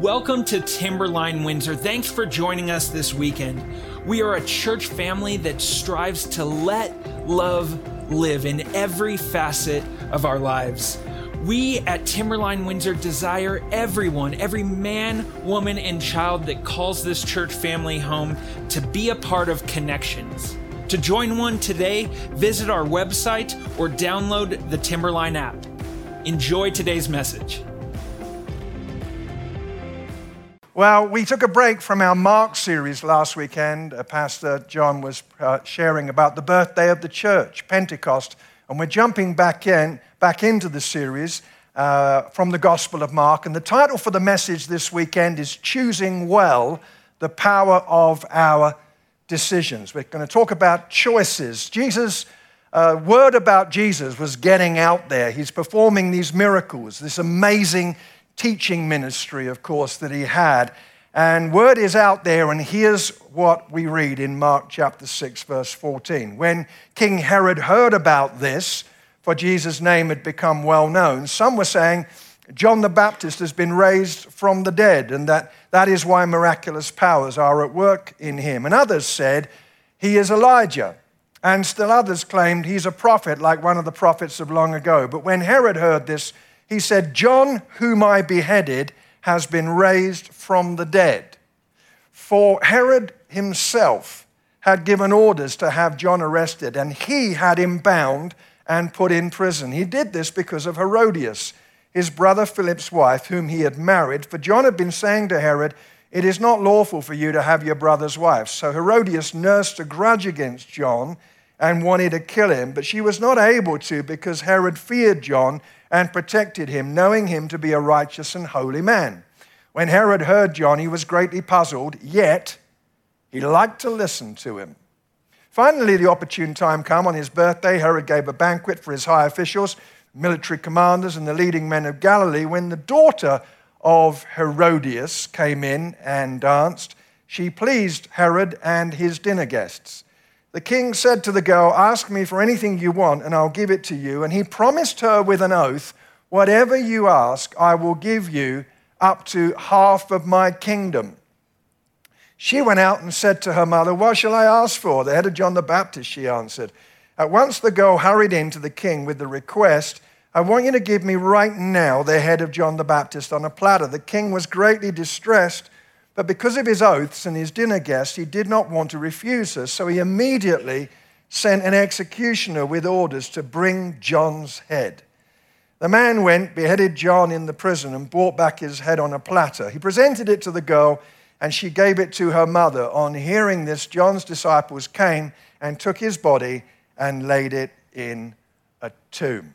Welcome to Timberline Windsor. Thanks for joining us this weekend. We are a church family that strives to let love live in every facet of our lives. We at Timberline Windsor desire everyone, every man, woman, and child that calls this church family home to be a part of connections. To join one today, visit our website or download the Timberline app. Enjoy today's message. Well, we took a break from our Mark series last weekend. Pastor John was uh, sharing about the birthday of the church, Pentecost, and we're jumping back in, back into the series uh, from the Gospel of Mark. And the title for the message this weekend is "Choosing Well: The Power of Our Decisions." We're going to talk about choices. Jesus. Uh, word about Jesus was getting out there. He's performing these miracles, this amazing teaching ministry, of course, that he had. And word is out there, and here's what we read in Mark chapter 6, verse 14. When King Herod heard about this, for Jesus' name had become well known, some were saying, John the Baptist has been raised from the dead, and that that is why miraculous powers are at work in him. And others said, He is Elijah. And still others claimed he's a prophet, like one of the prophets of long ago. But when Herod heard this, he said, John, whom I beheaded, has been raised from the dead. For Herod himself had given orders to have John arrested, and he had him bound and put in prison. He did this because of Herodias, his brother Philip's wife, whom he had married. For John had been saying to Herod, It is not lawful for you to have your brother's wife. So Herodias nursed a grudge against John and wanted to kill him, but she was not able to because Herod feared John and protected him, knowing him to be a righteous and holy man. When Herod heard John, he was greatly puzzled, yet he liked to listen to him. Finally, the opportune time came on his birthday. Herod gave a banquet for his high officials, military commanders, and the leading men of Galilee. When the daughter of Herodias came in and danced, she pleased Herod and his dinner guests. The king said to the girl, Ask me for anything you want, and I'll give it to you. And he promised her with an oath, Whatever you ask, I will give you up to half of my kingdom. She went out and said to her mother, What shall I ask for? The head of John the Baptist, she answered. At once the girl hurried in to the king with the request, I want you to give me right now the head of John the Baptist on a platter. The king was greatly distressed but because of his oaths and his dinner guests, he did not want to refuse her. So he immediately sent an executioner with orders to bring John's head. The man went, beheaded John in the prison, and brought back his head on a platter. He presented it to the girl, and she gave it to her mother. On hearing this, John's disciples came and took his body and laid it in a tomb.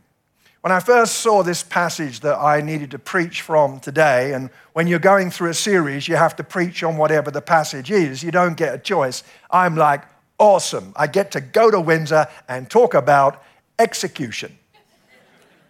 When I first saw this passage that I needed to preach from today, and when you're going through a series, you have to preach on whatever the passage is, you don't get a choice. I'm like, awesome. I get to go to Windsor and talk about execution.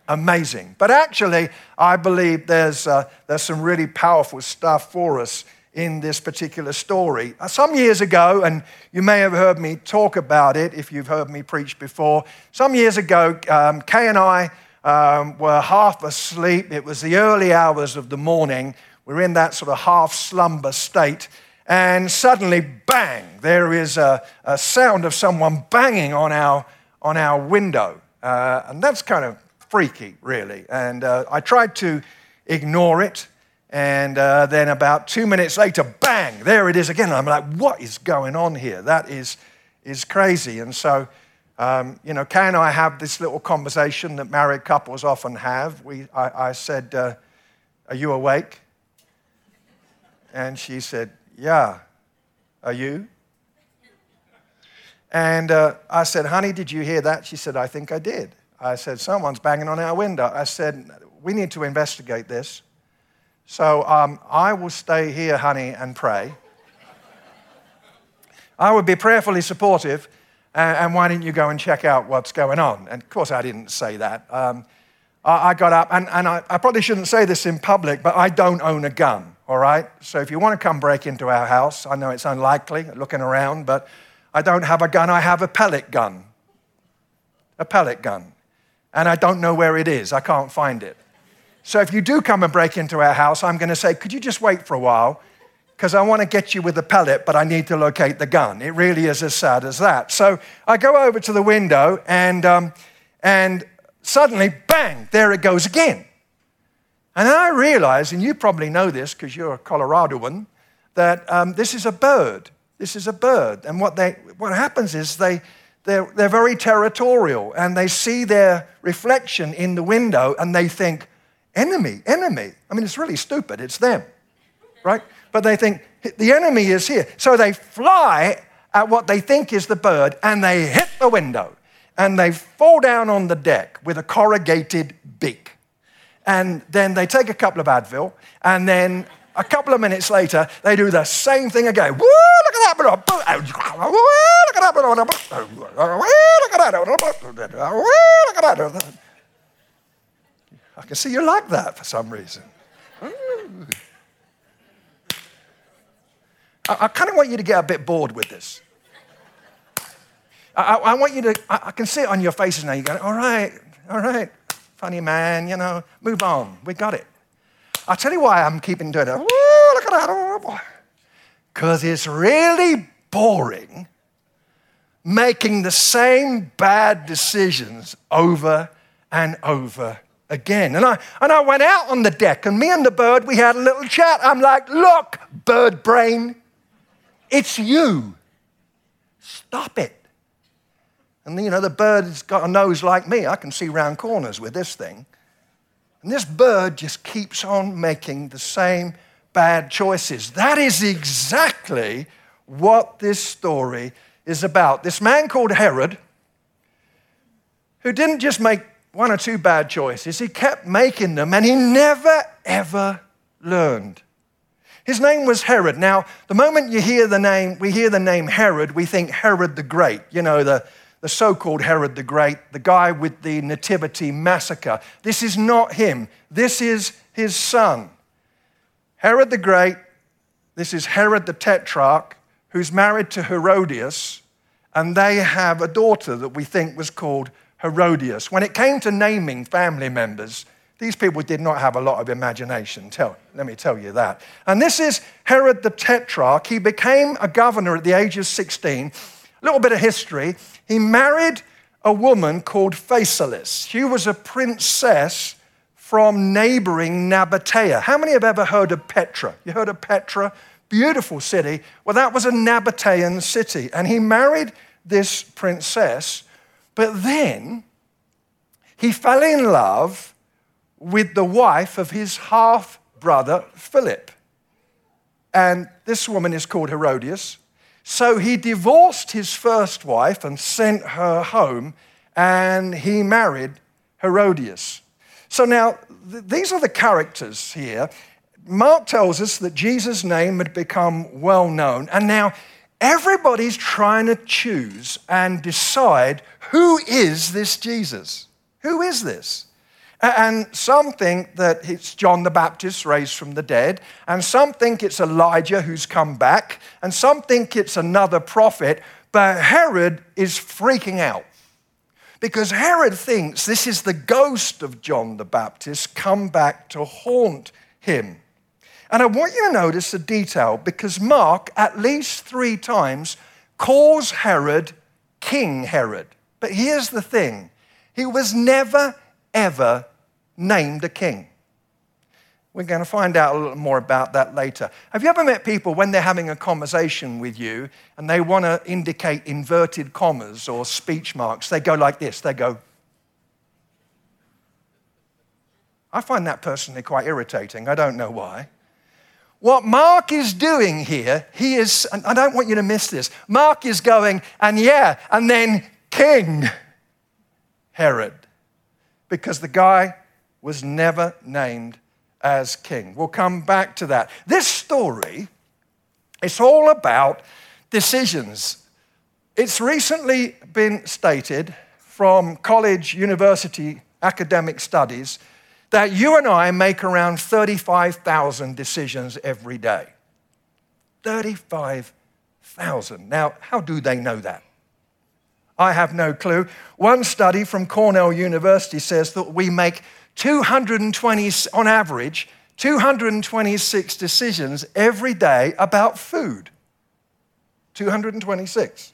Amazing. But actually, I believe there's, uh, there's some really powerful stuff for us in this particular story. Uh, some years ago, and you may have heard me talk about it if you've heard me preach before, some years ago, um, Kay and I um, were half asleep. It was the early hours of the morning. We're in that sort of half slumber state. And suddenly, bang, there is a, a sound of someone banging on our, on our window. Uh, and that's kind of freaky, really. And uh, I tried to ignore it. And uh, then about two minutes later, bang, there it is again. I'm like, what is going on here? That is, is crazy. And so um, you know, and I have this little conversation that married couples often have. We, I, I said, uh, Are you awake? And she said, Yeah. Are you? And uh, I said, Honey, did you hear that? She said, I think I did. I said, Someone's banging on our window. I said, We need to investigate this. So um, I will stay here, honey, and pray. I would be prayerfully supportive and why didn't you go and check out what's going on? And of course, I didn't say that. Um, I, got up, and, and I, I, probably shouldn't say this in public, but I don't own a gun, all right? So if you want to come break into our house, I know it's unlikely looking around, but I don't have a gun. I have a pellet gun. A pellet gun. And I don't know where it is, I can't find it. So if you do come and break into our house, I'm going to say, could you just wait for a while? Because I want to get you with the pellet, but I need to locate the gun. It really is as sad as that. So I go over to the window, and, um, and suddenly, bang, there it goes again. And then I realize, and you probably know this because you're a Coloradoan, that um, this is a bird. This is a bird. And what, they, what happens is they, they're, they're very territorial and they see their reflection in the window and they think, enemy, enemy. I mean, it's really stupid. It's them, right? But they think, the enemy is here. So they fly at what they think is the bird and they hit the window and they fall down on the deck with a corrugated beak. And then they take a couple of Advil and then a couple of minutes later, they do the same thing again. Woo, look at that. Woo, look at that. Woo, look at that. Woo, look at that. I can see you like that for some reason. I, I kind of want you to get a bit bored with this. I, I want you to, I, I, can see it on your faces now. You're going, all right, all right, funny man, you know, move on. We got it. I'll tell you why I'm keeping doing it. look at that. Oh, because it's really boring making the same bad decisions over and over again. And I, and I went out on the deck, and me and the bird, we had a little chat. I'm like, look, bird brain, it's you. Stop it. And you know, the bird's got a nose like me. I can see round corners with this thing. And this bird just keeps on making the same bad choices. That is exactly what this story is about. This man called Herod, who didn't just make one or two bad choices, he kept making them and he never, ever learned. His name was Herod. Now, the moment you hear the name, we hear the name Herod, we think Herod the Great, you know, the, the so called Herod the Great, the guy with the Nativity massacre. This is not him, this is his son. Herod the Great, this is Herod the Tetrarch, who's married to Herodias, and they have a daughter that we think was called Herodias. When it came to naming family members, these people did not have a lot of imagination, tell, let me tell you that. And this is Herod the Tetrarch. He became a governor at the age of 16. A little bit of history. He married a woman called Phasaelis. She was a princess from neighboring Nabatea. How many have ever heard of Petra? You heard of Petra? Beautiful city. Well, that was a Nabatean city. And he married this princess, but then he fell in love with the wife of his half brother, Philip. And this woman is called Herodias. So he divorced his first wife and sent her home, and he married Herodias. So now, th- these are the characters here. Mark tells us that Jesus' name had become well known, and now everybody's trying to choose and decide who is this Jesus? Who is this? And some think that it's John the Baptist raised from the dead, and some think it's Elijah who's come back, and some think it's another prophet, but Herod is freaking out. Because Herod thinks this is the ghost of John the Baptist come back to haunt him. And I want you to notice the detail because Mark, at least three times, calls Herod King Herod. But here's the thing he was never, ever named a king. We're going to find out a little more about that later. Have you ever met people when they're having a conversation with you and they want to indicate inverted commas or speech marks? They go like this they go, I find that personally quite irritating. I don't know why. What Mark is doing here, he is, I don't want you to miss this. Mark is going, and yeah, and then King Herod. Because the guy was never named as king. We'll come back to that. This story, it's all about decisions. It's recently been stated from college, university, academic studies that you and I make around 35,000 decisions every day. 35,000. Now, how do they know that? I have no clue. One study from Cornell University says that we make 220, on average, 226 decisions every day about food. 226.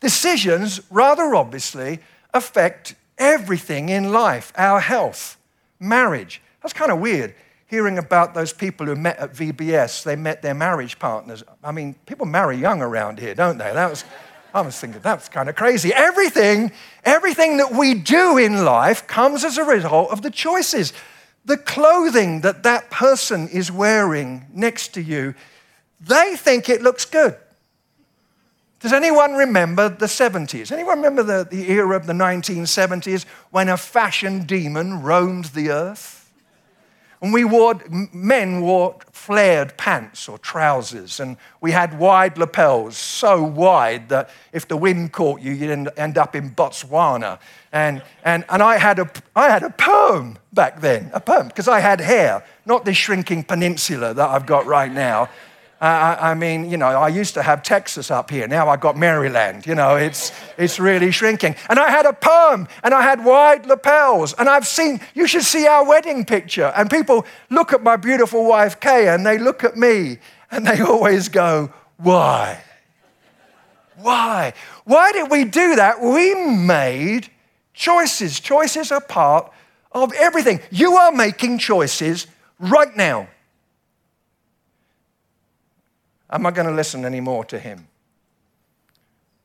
Decisions, rather obviously, affect everything in life our health, marriage. That's kind of weird hearing about those people who met at VBS. They met their marriage partners. I mean, people marry young around here, don't they? That was. I was thinking that's kind of crazy. Everything, everything that we do in life comes as a result of the choices. The clothing that that person is wearing next to you, they think it looks good. Does anyone remember the 70s? Anyone remember the, the era of the 1970s when a fashion demon roamed the earth? And we wore, men wore flared pants or trousers, and we had wide lapels, so wide that if the wind caught you, you'd end up in Botswana. And, and, and I, had a, I had a perm back then, a perm, because I had hair, not this shrinking peninsula that I've got right now. Uh, I mean, you know, I used to have Texas up here. Now I've got Maryland. You know, it's, it's really shrinking. And I had a perm and I had wide lapels. And I've seen, you should see our wedding picture. And people look at my beautiful wife, Kay, and they look at me and they always go, why? Why? Why did we do that? We made choices. Choices are part of everything. You are making choices right now. Am I going to listen anymore to him?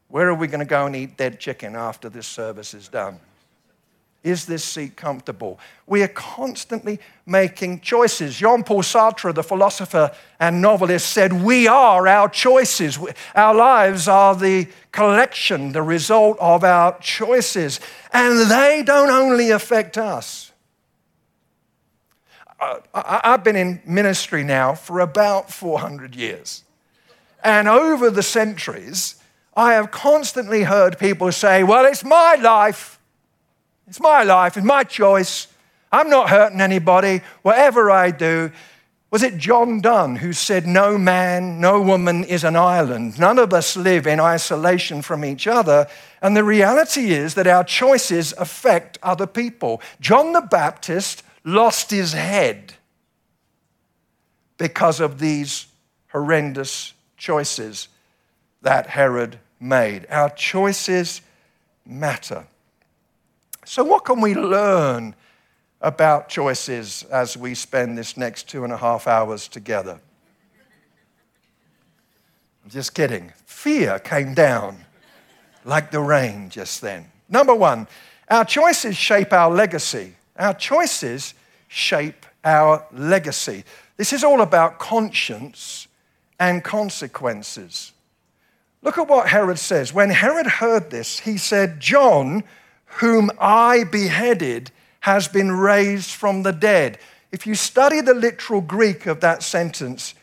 Where are we going to go and eat dead chicken after this service is done? Is this seat comfortable? We are constantly making choices. Jean Paul Sartre, the philosopher and novelist, said, We are our choices. Our lives are the collection, the result of our choices. And they don't only affect us. I've been in ministry now for about 400 years. And over the centuries, I have constantly heard people say, Well, it's my life. It's my life. It's my choice. I'm not hurting anybody. Whatever I do. Was it John Donne who said, No man, no woman is an island? None of us live in isolation from each other. And the reality is that our choices affect other people. John the Baptist lost his head because of these horrendous choices that Herod made. Our choices matter. So, what can we learn about choices as we spend this next two and a half hours together? I'm just kidding. Fear came down like the rain just then. Number one, our choices shape our legacy. Our choices shape our legacy. This is all about conscience and consequences. Look at what Herod says. When Herod heard this, he said, John, whom I beheaded, has been raised from the dead. If you study the literal Greek of that sentence,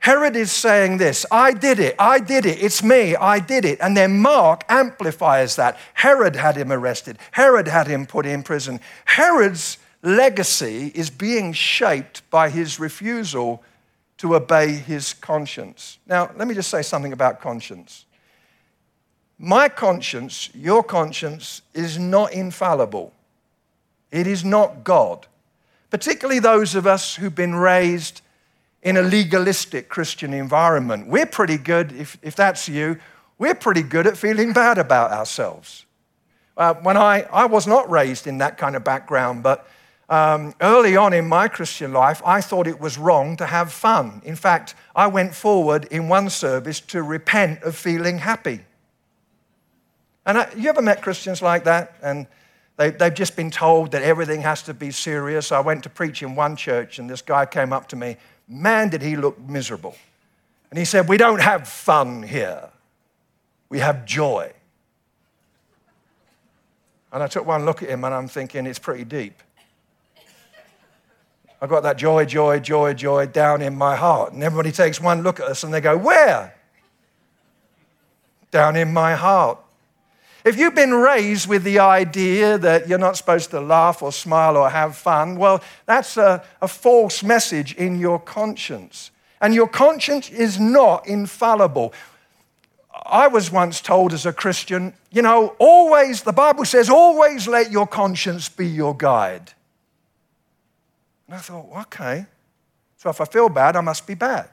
Herod is saying this I did it, I did it, it's me, I did it. And then Mark amplifies that. Herod had him arrested, Herod had him put in prison. Herod's legacy is being shaped by his refusal to obey his conscience. Now, let me just say something about conscience. My conscience, your conscience, is not infallible. It is not God. Particularly those of us who've been raised in a legalistic Christian environment. We're pretty good, if, if that's you, we're pretty good at feeling bad about ourselves. Uh, when I, I was not raised in that kind of background, but um, early on in my Christian life, I thought it was wrong to have fun. In fact, I went forward in one service to repent of feeling happy. And I, you ever met Christians like that? And they, they've just been told that everything has to be serious. I went to preach in one church, and this guy came up to me. Man, did he look miserable. And he said, We don't have fun here, we have joy. And I took one look at him, and I'm thinking, It's pretty deep. I've got that joy, joy, joy, joy down in my heart. And everybody takes one look at us and they go, Where? Down in my heart. If you've been raised with the idea that you're not supposed to laugh or smile or have fun, well, that's a, a false message in your conscience. And your conscience is not infallible. I was once told as a Christian, you know, always, the Bible says, always let your conscience be your guide. And I thought, okay. So if I feel bad, I must be bad.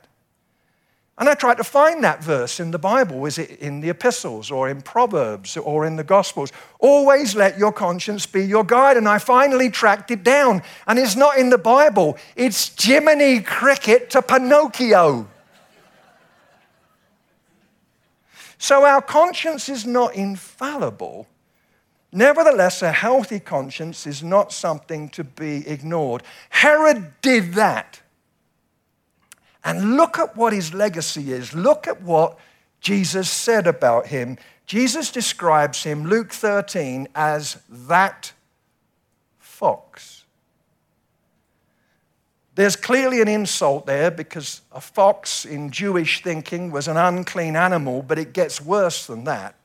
And I tried to find that verse in the Bible. Is it in the epistles or in Proverbs or in the Gospels? Always let your conscience be your guide. And I finally tracked it down. And it's not in the Bible, it's Jiminy Cricket to Pinocchio. so our conscience is not infallible. Nevertheless, a healthy conscience is not something to be ignored. Herod did that. And look at what his legacy is. Look at what Jesus said about him. Jesus describes him, Luke 13, as that fox. There's clearly an insult there because a fox in Jewish thinking was an unclean animal, but it gets worse than that.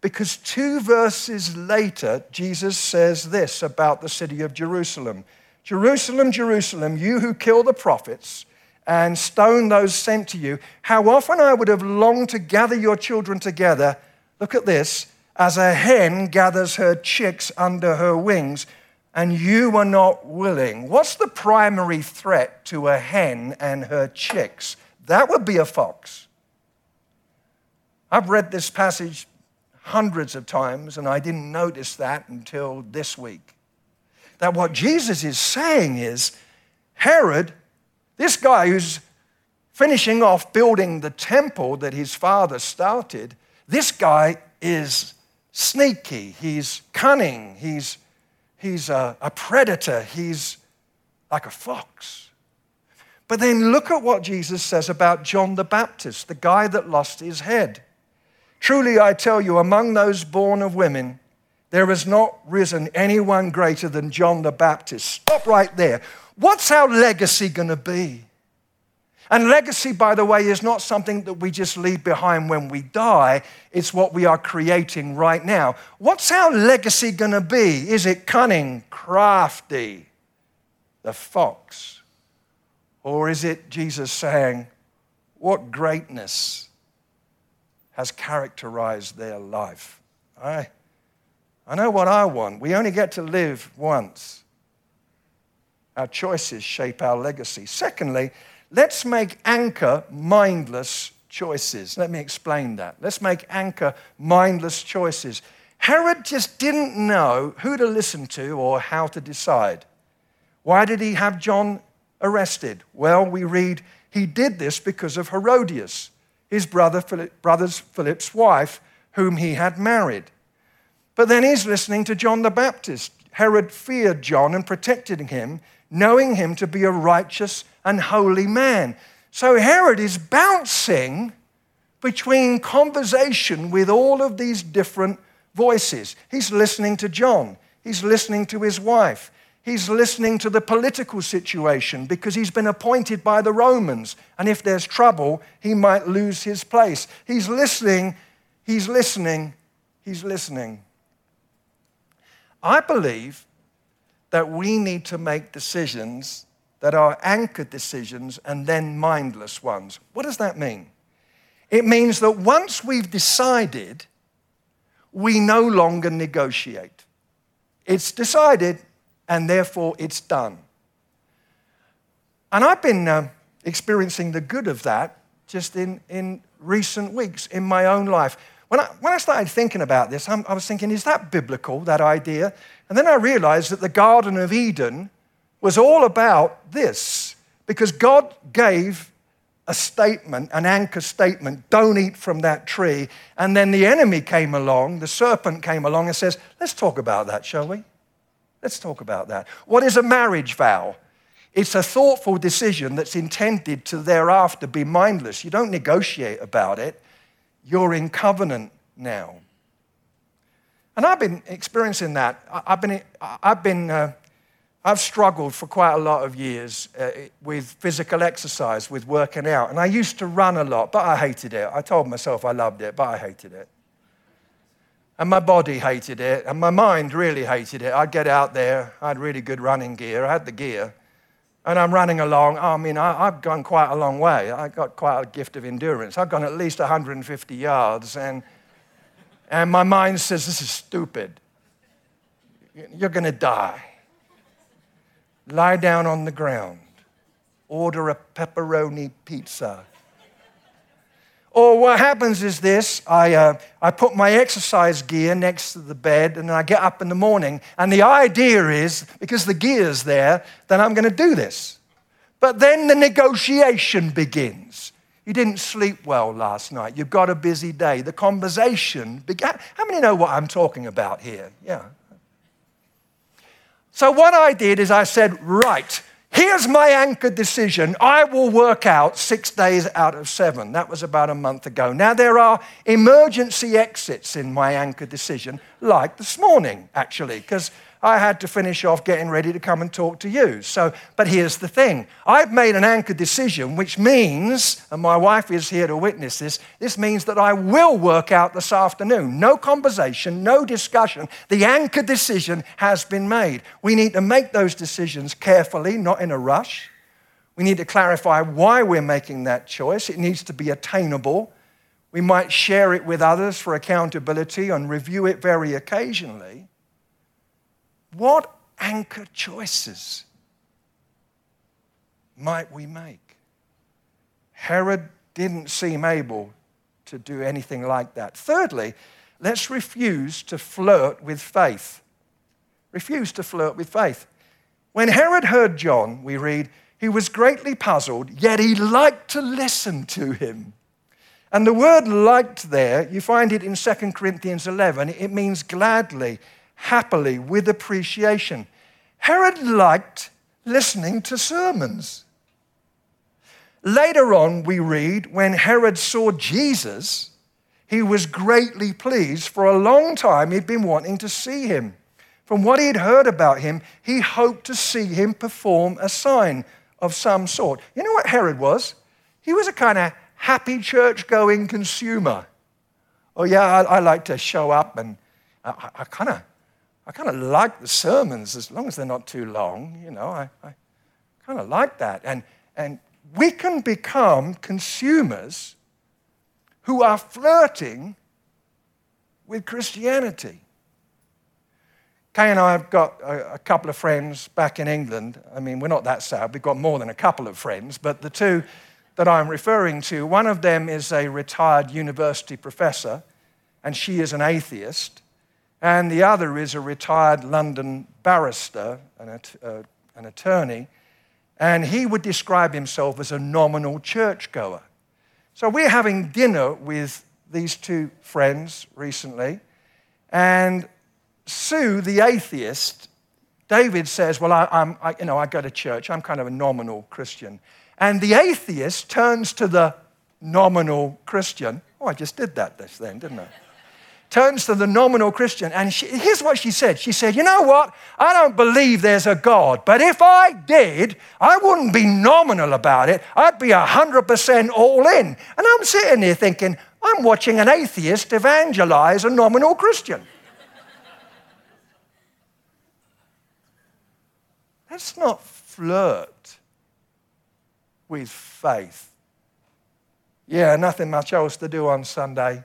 Because two verses later, Jesus says this about the city of Jerusalem Jerusalem, Jerusalem, you who kill the prophets and stone those sent to you. How often I would have longed to gather your children together. Look at this as a hen gathers her chicks under her wings, and you were not willing. What's the primary threat to a hen and her chicks? That would be a fox. I've read this passage hundreds of times, and I didn't notice that until this week. That what Jesus is saying is Herod this guy who's finishing off building the temple that his father started, this guy is sneaky, he's cunning, he's, he's a, a predator, he's like a fox. But then look at what Jesus says about John the Baptist, the guy that lost his head. Truly, I tell you, among those born of women, there has not risen anyone greater than John the Baptist. Stop right there. What's our legacy going to be? And legacy, by the way, is not something that we just leave behind when we die. It's what we are creating right now. What's our legacy going to be? Is it cunning, crafty, the fox? Or is it Jesus saying, What greatness has characterized their life? I, I know what I want. We only get to live once. Our choices shape our legacy. Secondly, let's make anchor mindless choices. Let me explain that. Let's make anchor mindless choices. Herod just didn't know who to listen to or how to decide. Why did he have John arrested? Well, we read he did this because of Herodias, his brother Philip, brother's Philip's wife, whom he had married. But then he's listening to John the Baptist. Herod feared John and protected him knowing him to be a righteous and holy man. So Herod is bouncing between conversation with all of these different voices. He's listening to John, he's listening to his wife, he's listening to the political situation because he's been appointed by the Romans. And if there's trouble, he might lose his place. He's listening, he's listening, he's listening. I believe that we need to make decisions that are anchored decisions and then mindless ones. What does that mean? It means that once we've decided, we no longer negotiate. It's decided, and therefore it's done. And I've been uh, experiencing the good of that just in, in recent weeks in my own life. When I, when I started thinking about this, I'm, I was thinking, is that biblical, that idea? And then I realized that the Garden of Eden was all about this because God gave a statement, an anchor statement, don't eat from that tree. And then the enemy came along, the serpent came along and says, let's talk about that, shall we? Let's talk about that. What is a marriage vow? It's a thoughtful decision that's intended to thereafter be mindless. You don't negotiate about it, you're in covenant now. And I've been experiencing that. I've been, I've been, uh, I've struggled for quite a lot of years uh, with physical exercise, with working out. And I used to run a lot, but I hated it. I told myself I loved it, but I hated it. And my body hated it, and my mind really hated it. I'd get out there, I had really good running gear, I had the gear, and I'm running along. I mean, I, have gone quite a long way. I've got quite a gift of endurance. I've gone at least 150 yards, and and my mind says, This is stupid. You're going to die. lie down on the ground, order a pepperoni pizza. Or what happens is this I, uh, I put my exercise gear next to the bed and I get up in the morning. And the idea is, because the gear's there, that I'm going to do this. But then the negotiation begins. You didn't sleep well last night. You've got a busy day. The conversation began. How many know what I'm talking about here? Yeah. So, what I did is I said, right, Here's my anchor decision. I will work out six days out of seven. That was about a month ago. Now, there are emergency exits in my anchor decision, like this morning, actually, because I had to finish off getting ready to come and talk to you. So, but here's the thing I've made an anchor decision, which means, and my wife is here to witness this, this means that I will work out this afternoon. No conversation, no discussion. The anchor decision has been made. We need to make those decisions carefully, not in a rush. We need to clarify why we're making that choice. It needs to be attainable. We might share it with others for accountability and review it very occasionally. What anchor choices might we make? Herod didn't seem able to do anything like that. Thirdly, let's refuse to flirt with faith. Refuse to flirt with faith. When Herod heard John, we read, he was greatly puzzled, yet he liked to listen to him. And the word liked there, you find it in 2 Corinthians 11, it means gladly happily with appreciation. Herod liked listening to sermons. Later on, we read when Herod saw Jesus, he was greatly pleased. For a long time, he'd been wanting to see him. From what he'd heard about him, he hoped to see him perform a sign of some sort. You know what Herod was? He was a kind of happy church going consumer. Oh, yeah, I, I, like to show up and I, I kind of I kind of like the sermons as long as they're not too long. You know, I, I kind of like that. And, and we can become consumers who are flirting with Christianity. Kay and I have got a, a, couple of friends back in England. I mean, we're not that sad. We've got more than a couple of friends, but the two that I'm referring to, one of them is a retired university professor, and she is an atheist and the other is a retired London barrister, an, uh, an attorney, and he would describe himself as a nominal churchgoer. So we're having dinner with these two friends recently, and Sue, the atheist, David says, Well, I, am you know, I go to church, I'm kind of a nominal Christian. And the atheist turns to the nominal Christian. Oh, I just did that this then, didn't I? Turns to the nominal Christian, and she, here's what she said. She said, You know what? I don't believe there's a God, but if I did, I wouldn't be nominal about it. I'd be 100% all in. And I'm sitting here thinking, I'm watching an atheist evangelize a nominal Christian. Let's not flirt with faith. Yeah, nothing much else to do on Sunday.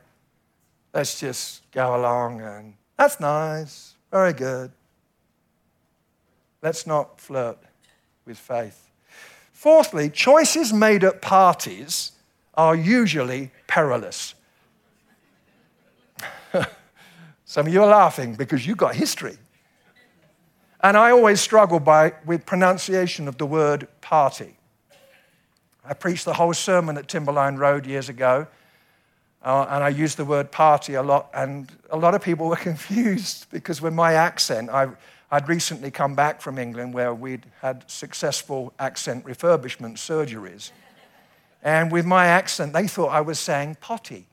Let's just go along and that's nice, very good. Let's not flirt with faith. Fourthly, choices made at parties are usually perilous. Some of you are laughing because you've got history. And I always struggle by, with pronunciation of the word party. I preached the whole sermon at Timberline Road years ago uh, and I use the word party a lot, and a lot of people were confused because with my accent, I, I'd recently come back from England where we'd had successful accent refurbishment surgeries. And with my accent, they thought I was saying potty.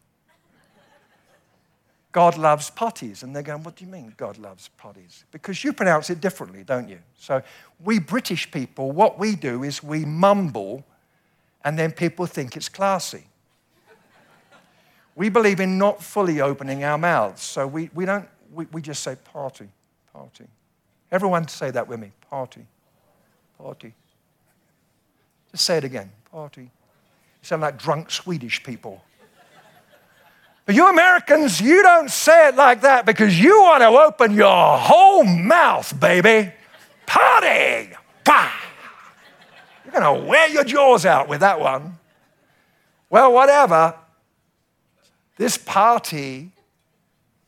God loves potties. And they're going, What do you mean God loves potties? Because you pronounce it differently, don't you? So, we British people, what we do is we mumble, and then people think it's classy. We believe in not fully opening our mouths. So we, we don't, we, we just say party, party. Everyone say that with me party, party. Just say it again party. You sound like drunk Swedish people. But you Americans, you don't say it like that because you want to open your whole mouth, baby. Party, Pah! You're going to wear your jaws out with that one. Well, whatever. This party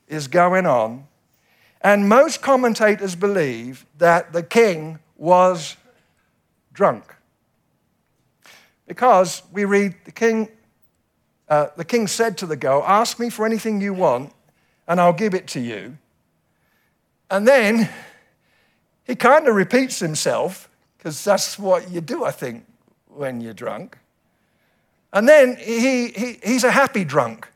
is going on, and most commentators believe that the king was drunk. Because we read the king, uh, the king said to the girl, Ask me for anything you want, and I'll give it to you. And then he kind of repeats himself, because that's what you do, I think, when you're drunk. And then he, he, he's a happy drunk.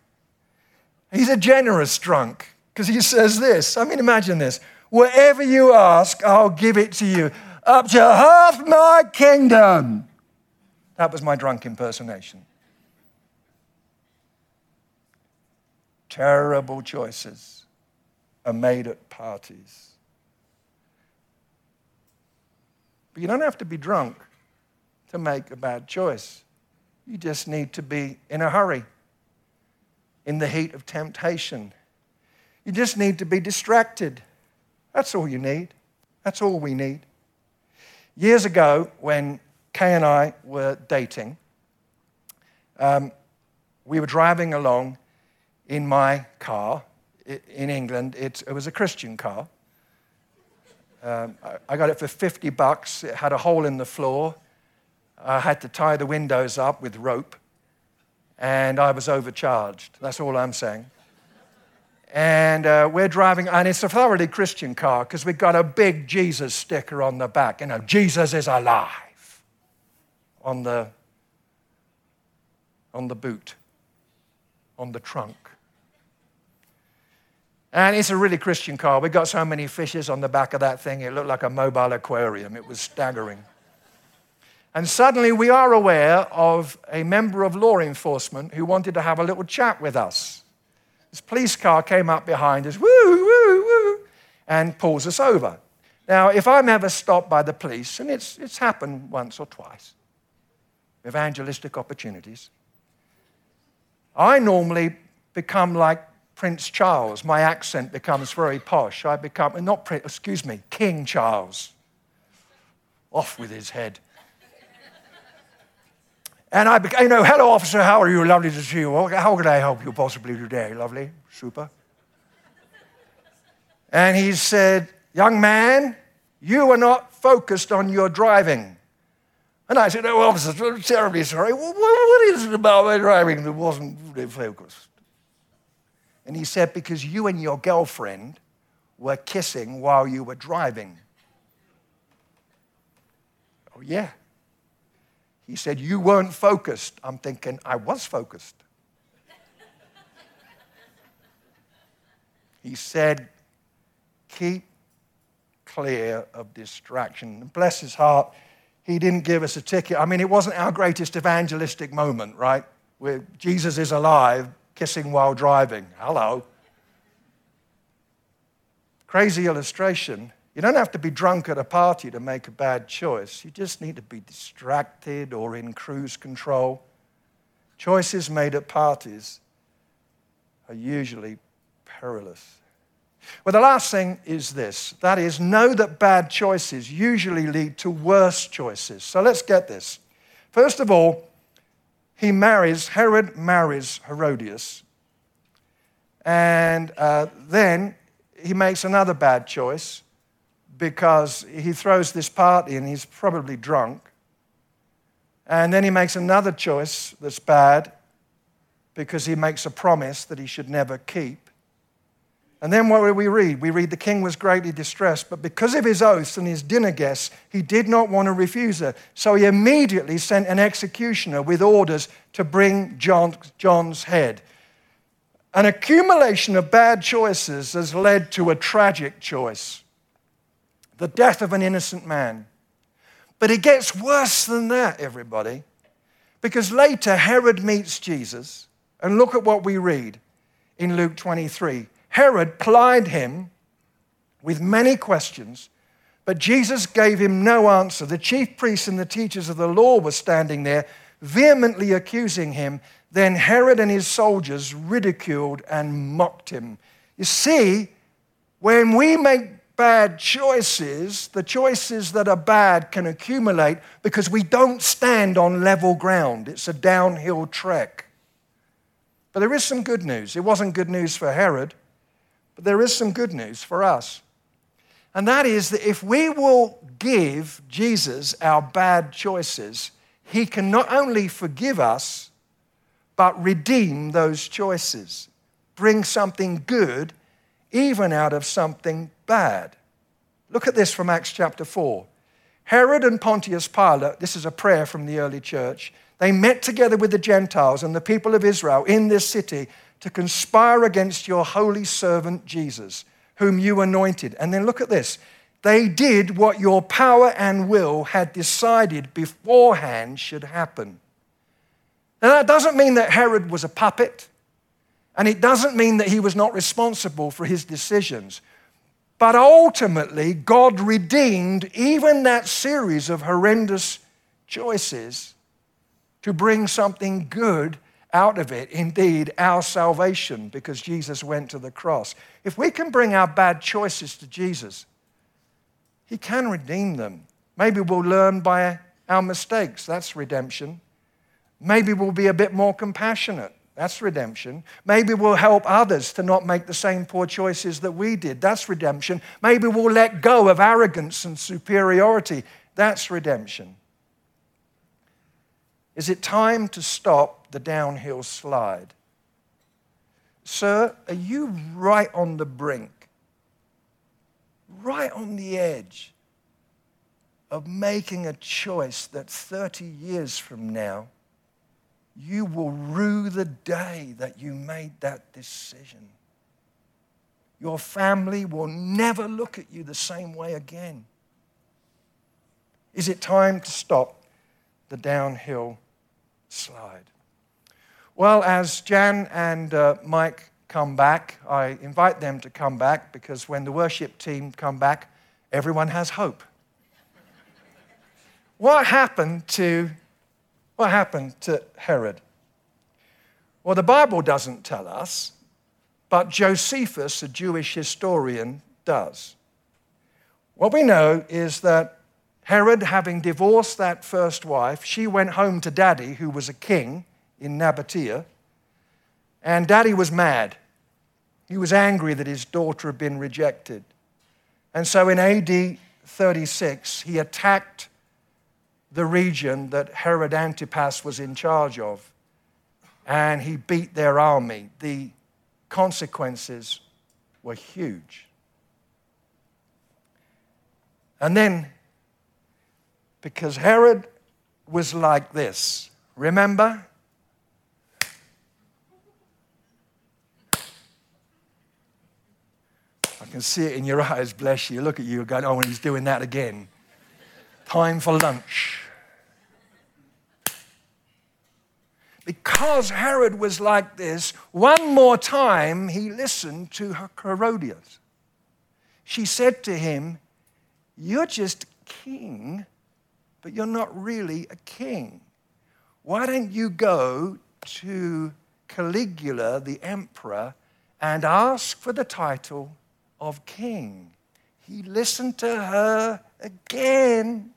He's a generous drunk because he says this. I mean, imagine this. Whatever you ask, I'll give it to you. Up to half my kingdom. That was my drunk impersonation. Terrible choices are made at parties. But you don't have to be drunk to make a bad choice. You just need to be in a hurry, in the heat of temptation. You just need to be distracted. That's all you need. That's all we need. Years ago, when Kay and I were dating, um, we were driving along in my car in England. It, it was a Christian car. Um, I got it for 50 bucks. It had a hole in the floor. I had to tie the windows up with rope, and I was overcharged. That's all I'm saying. And uh, we're driving, and it's a thoroughly Christian car because we've got a big Jesus sticker on the back. You know, Jesus is alive on the, on the boot, on the trunk. And it's a really Christian car. We got so many fishes on the back of that thing, it looked like a mobile aquarium. It was staggering. And suddenly we are aware of a member of law enforcement who wanted to have a little chat with us. This police car came up behind us, woo, woo, woo, and pulls us over. Now, if I'm ever stopped by the police, and it's, it's happened once or twice, evangelistic opportunities, I normally become like Prince Charles. My accent becomes very posh. I become, not Prince, excuse me, King Charles. Off with his head. And I became, you know, hello, officer, how are you? Lovely to see you. How can I help you possibly today? Lovely, super. And he said, Young man, you are not focused on your driving. And I said, Oh, officer, I'm terribly sorry. what is it about my driving that wasn't really focused? And he said, Because you and your girlfriend were kissing while you were driving. Oh, yeah. He said, You weren't focused. I'm thinking, I was focused. he said, Keep clear of distraction. And Bless his heart, he didn't give us a ticket. I mean, it wasn't our greatest evangelistic moment, right? Where Jesus is alive, kissing while driving. Hello. Crazy illustration. You don't have to be drunk at a party to make a bad choice. You just need to be distracted or in cruise control. Choices made at parties are usually perilous. Well, the last thing is this that is, know that bad choices usually lead to worse choices. So let's get this. First of all, he marries, Herod marries Herodias. And uh, then he makes another bad choice because he throws this party and he's probably drunk. And then he makes another choice that's bad because he makes a promise that he should never keep. And then what do we read? We read the king was greatly distressed, but because of his oaths and his dinner guests, he did not want to refuse her. So he immediately sent an executioner with orders to bring John, John's head. An accumulation of bad choices has led to a tragic choice the death of an innocent man. But it gets worse than that, everybody, because later Herod meets Jesus, and look at what we read in Luke 23. Herod plied him with many questions, but Jesus gave him no answer. The chief priests and the teachers of the law were standing there, vehemently accusing him. Then Herod and his soldiers ridiculed and mocked him. You see, when we make bad choices, the choices that are bad can accumulate because we don't stand on level ground. It's a downhill trek. But there is some good news. It wasn't good news for Herod, but there is some good news for us. And that is that if we will give Jesus our bad choices, he can not only forgive us, but redeem those choices, bring something good even out of something bad. Look at this from Acts chapter 4. Herod and Pontius Pilate, this is a prayer from the early church, they met together with the Gentiles and the people of Israel in this city to conspire against your holy servant Jesus, whom you anointed. And then look at this. They did what your power and will had decided beforehand should happen. Now, that doesn't mean that Herod was a puppet, and it doesn't mean that he was not responsible for his decisions. But ultimately, God redeemed even that series of horrendous choices to bring something good out of it. Indeed, our salvation, because Jesus went to the cross. If we can bring our bad choices to Jesus, He can redeem them. Maybe we'll learn by our mistakes. That's redemption. Maybe we'll be a bit more compassionate. That's redemption. Maybe we'll help others to not make the same poor choices that we did. That's redemption. Maybe we'll let go of arrogance and superiority. That's redemption. Is it time to stop the downhill slide? Sir, are you right on the brink, right on the edge of making a choice that 30 years from now you will rue the day that you made that decision. Your family will never look at you the same way again. Is it time to stop the downhill slide? Well, as Jan and uh, Mike come back, I invite them to come back because when the worship team come back, everyone has hope. what happened to what happened to Herod? Well, the Bible doesn't tell us, but Josephus, a Jewish historian, does. What we know is that Herod, having divorced that first wife, she went home to daddy, who was a king in Nabatea, and daddy was mad. He was angry that his daughter had been rejected. And so in AD 36, he attacked the region that Herod Antipas was in charge of. And he beat their army. The consequences were huge. And then, because Herod was like this, remember? I can see it in your eyes, bless you. Look at you going, oh, and he's doing that again. Time for lunch. Because Herod was like this, one more time he listened to Herodias. She said to him, You're just king, but you're not really a king. Why don't you go to Caligula, the emperor, and ask for the title of king? He listened to her again.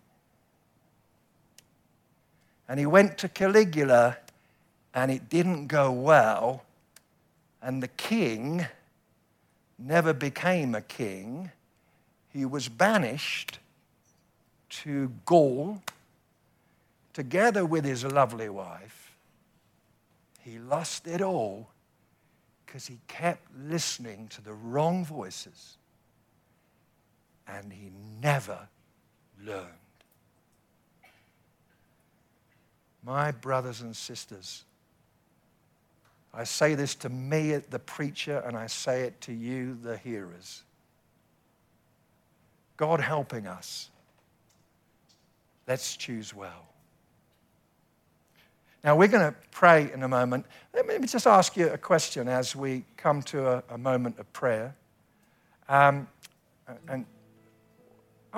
And he went to Caligula and it didn't go well, and the king never became a king. He was banished to Gaul together with his lovely wife. He lost it all because he kept listening to the wrong voices and he never learned. My brothers and sisters, I say this to me, the preacher, and I say it to you, the hearers. God helping us. Let's choose well. Now, we're going to pray in a moment. Let me just ask you a question as we come to a, a moment of prayer. Um, and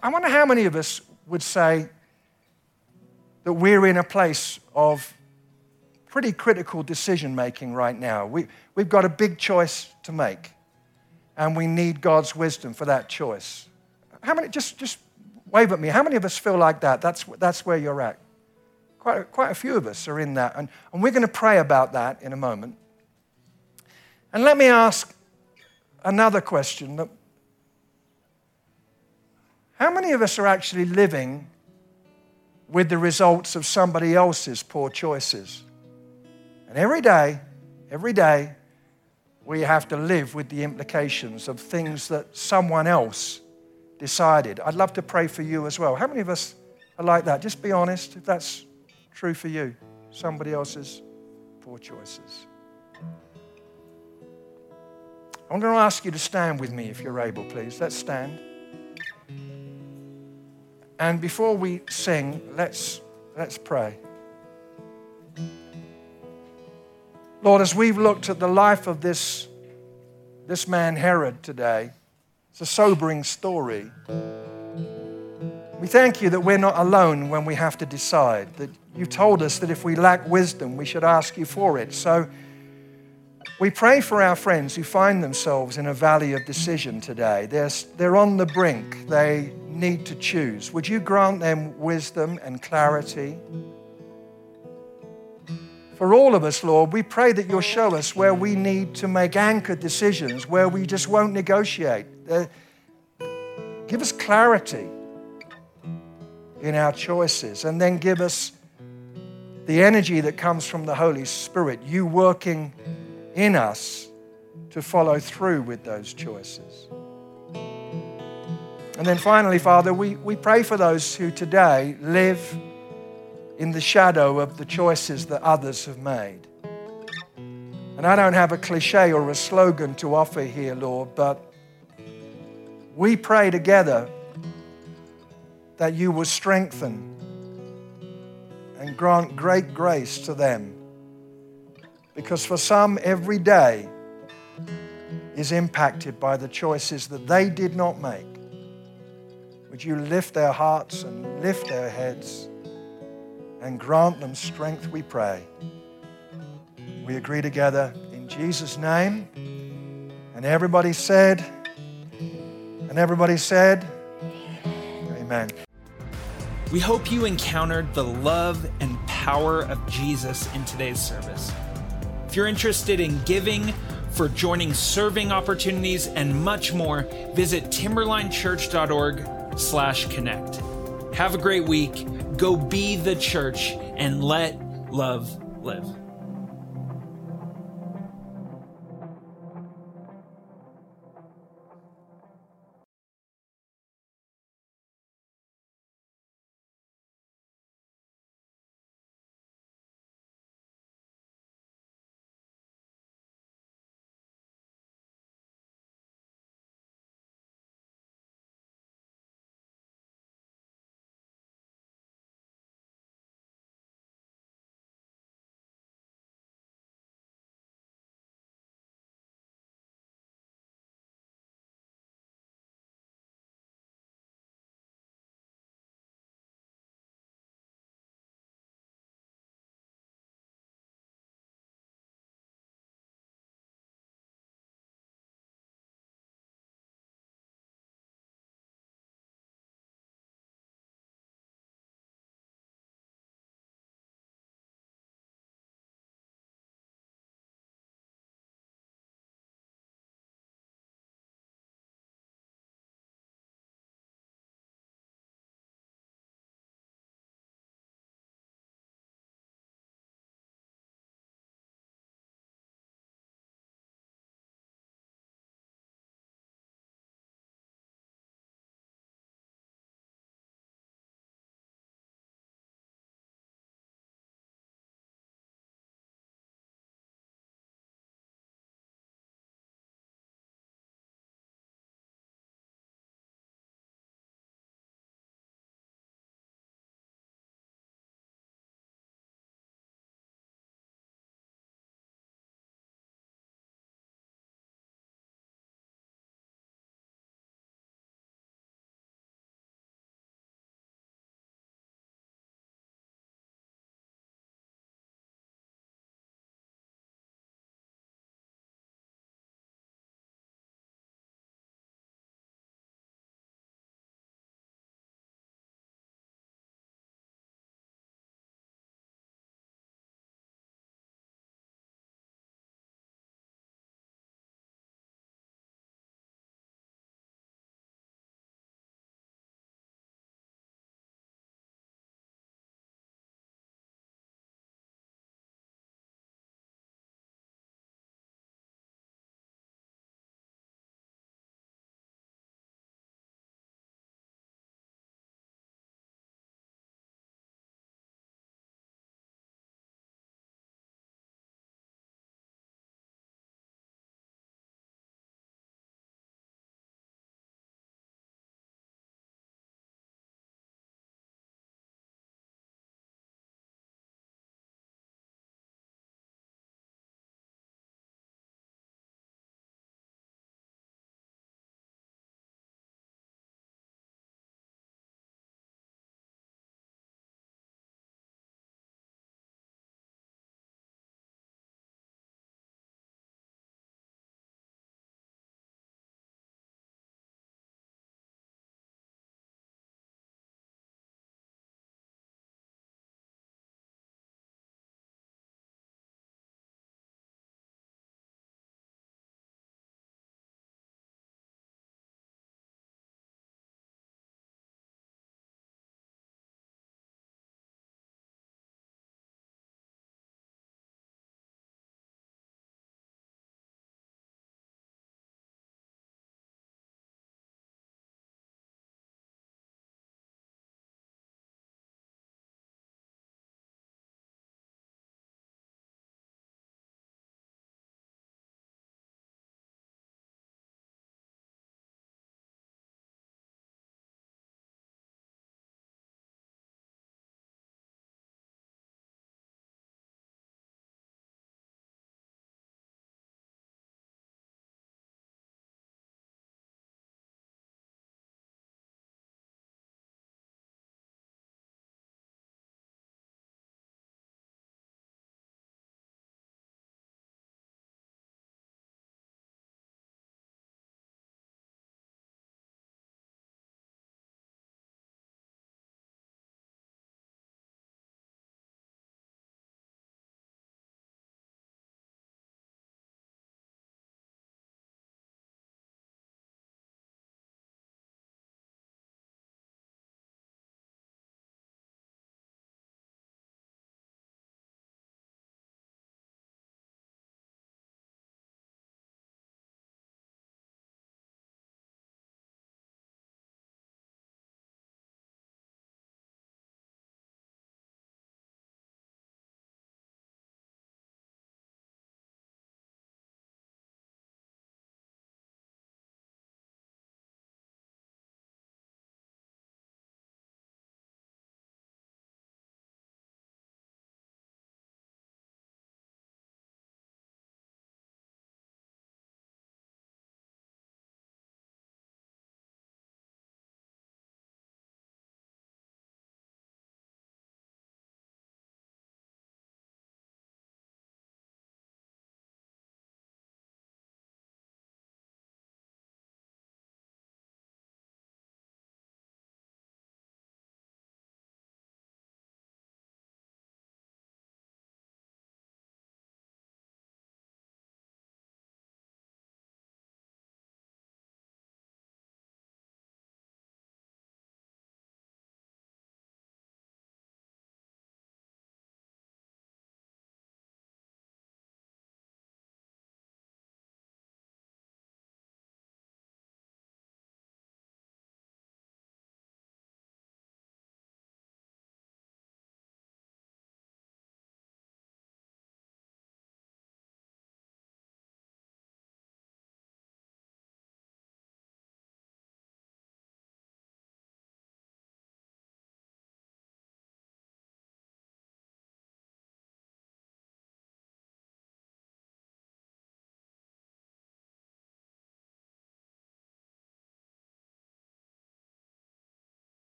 I wonder how many of us would say that we're in a place of pretty critical decision making right now. We, we've got a big choice to make. and we need God's wisdom for that choice. How many, just, just wave at me, how many of us feel like that? That's, that's where you're at. Quite, quite a few of us are in that. And, and we're going to pray about that in a moment. And let me ask another question that how many of us are actually living with the results of somebody else's poor choices? And every day, every day, we have to live with the implications of things that someone else decided. I'd love to pray for you as well. How many of us are like that? Just be honest if that's true for you. Somebody else's poor choices. I'm going to ask you to stand with me if you're able, please. Let's stand. And before we sing, let's, let's pray. Lord, as we've looked at the life of this, this man Herod today, it's a sobering story. We thank you that we're not alone when we have to decide, that you told us that if we lack wisdom, we should ask you for it. So we pray for our friends who find themselves in a valley of decision today. They're, they're on the brink, they need to choose. Would you grant them wisdom and clarity? For all of us, Lord, we pray that you'll show us where we need to make anchored decisions, where we just won't negotiate. Uh, give us clarity in our choices, and then give us the energy that comes from the Holy Spirit, you working in us to follow through with those choices. And then finally, Father, we, we pray for those who today live in the shadow of the choices that others have made. And I don't have a cliche or a slogan to offer here, Lord, but we pray together that you will strengthen and grant great grace to them. Because for some, every day is impacted by the choices that they did not make. Would you lift their hearts and lift their heads and grant them strength, we pray. We agree together in Jesus' name. And everybody said, and everybody said, Amen. We hope you encountered the love and power of Jesus in today's service. If you're interested in giving, for joining serving opportunities, and much more, visit timberlinechurch.org slash connect. Have a great week. Go be the church and let love live.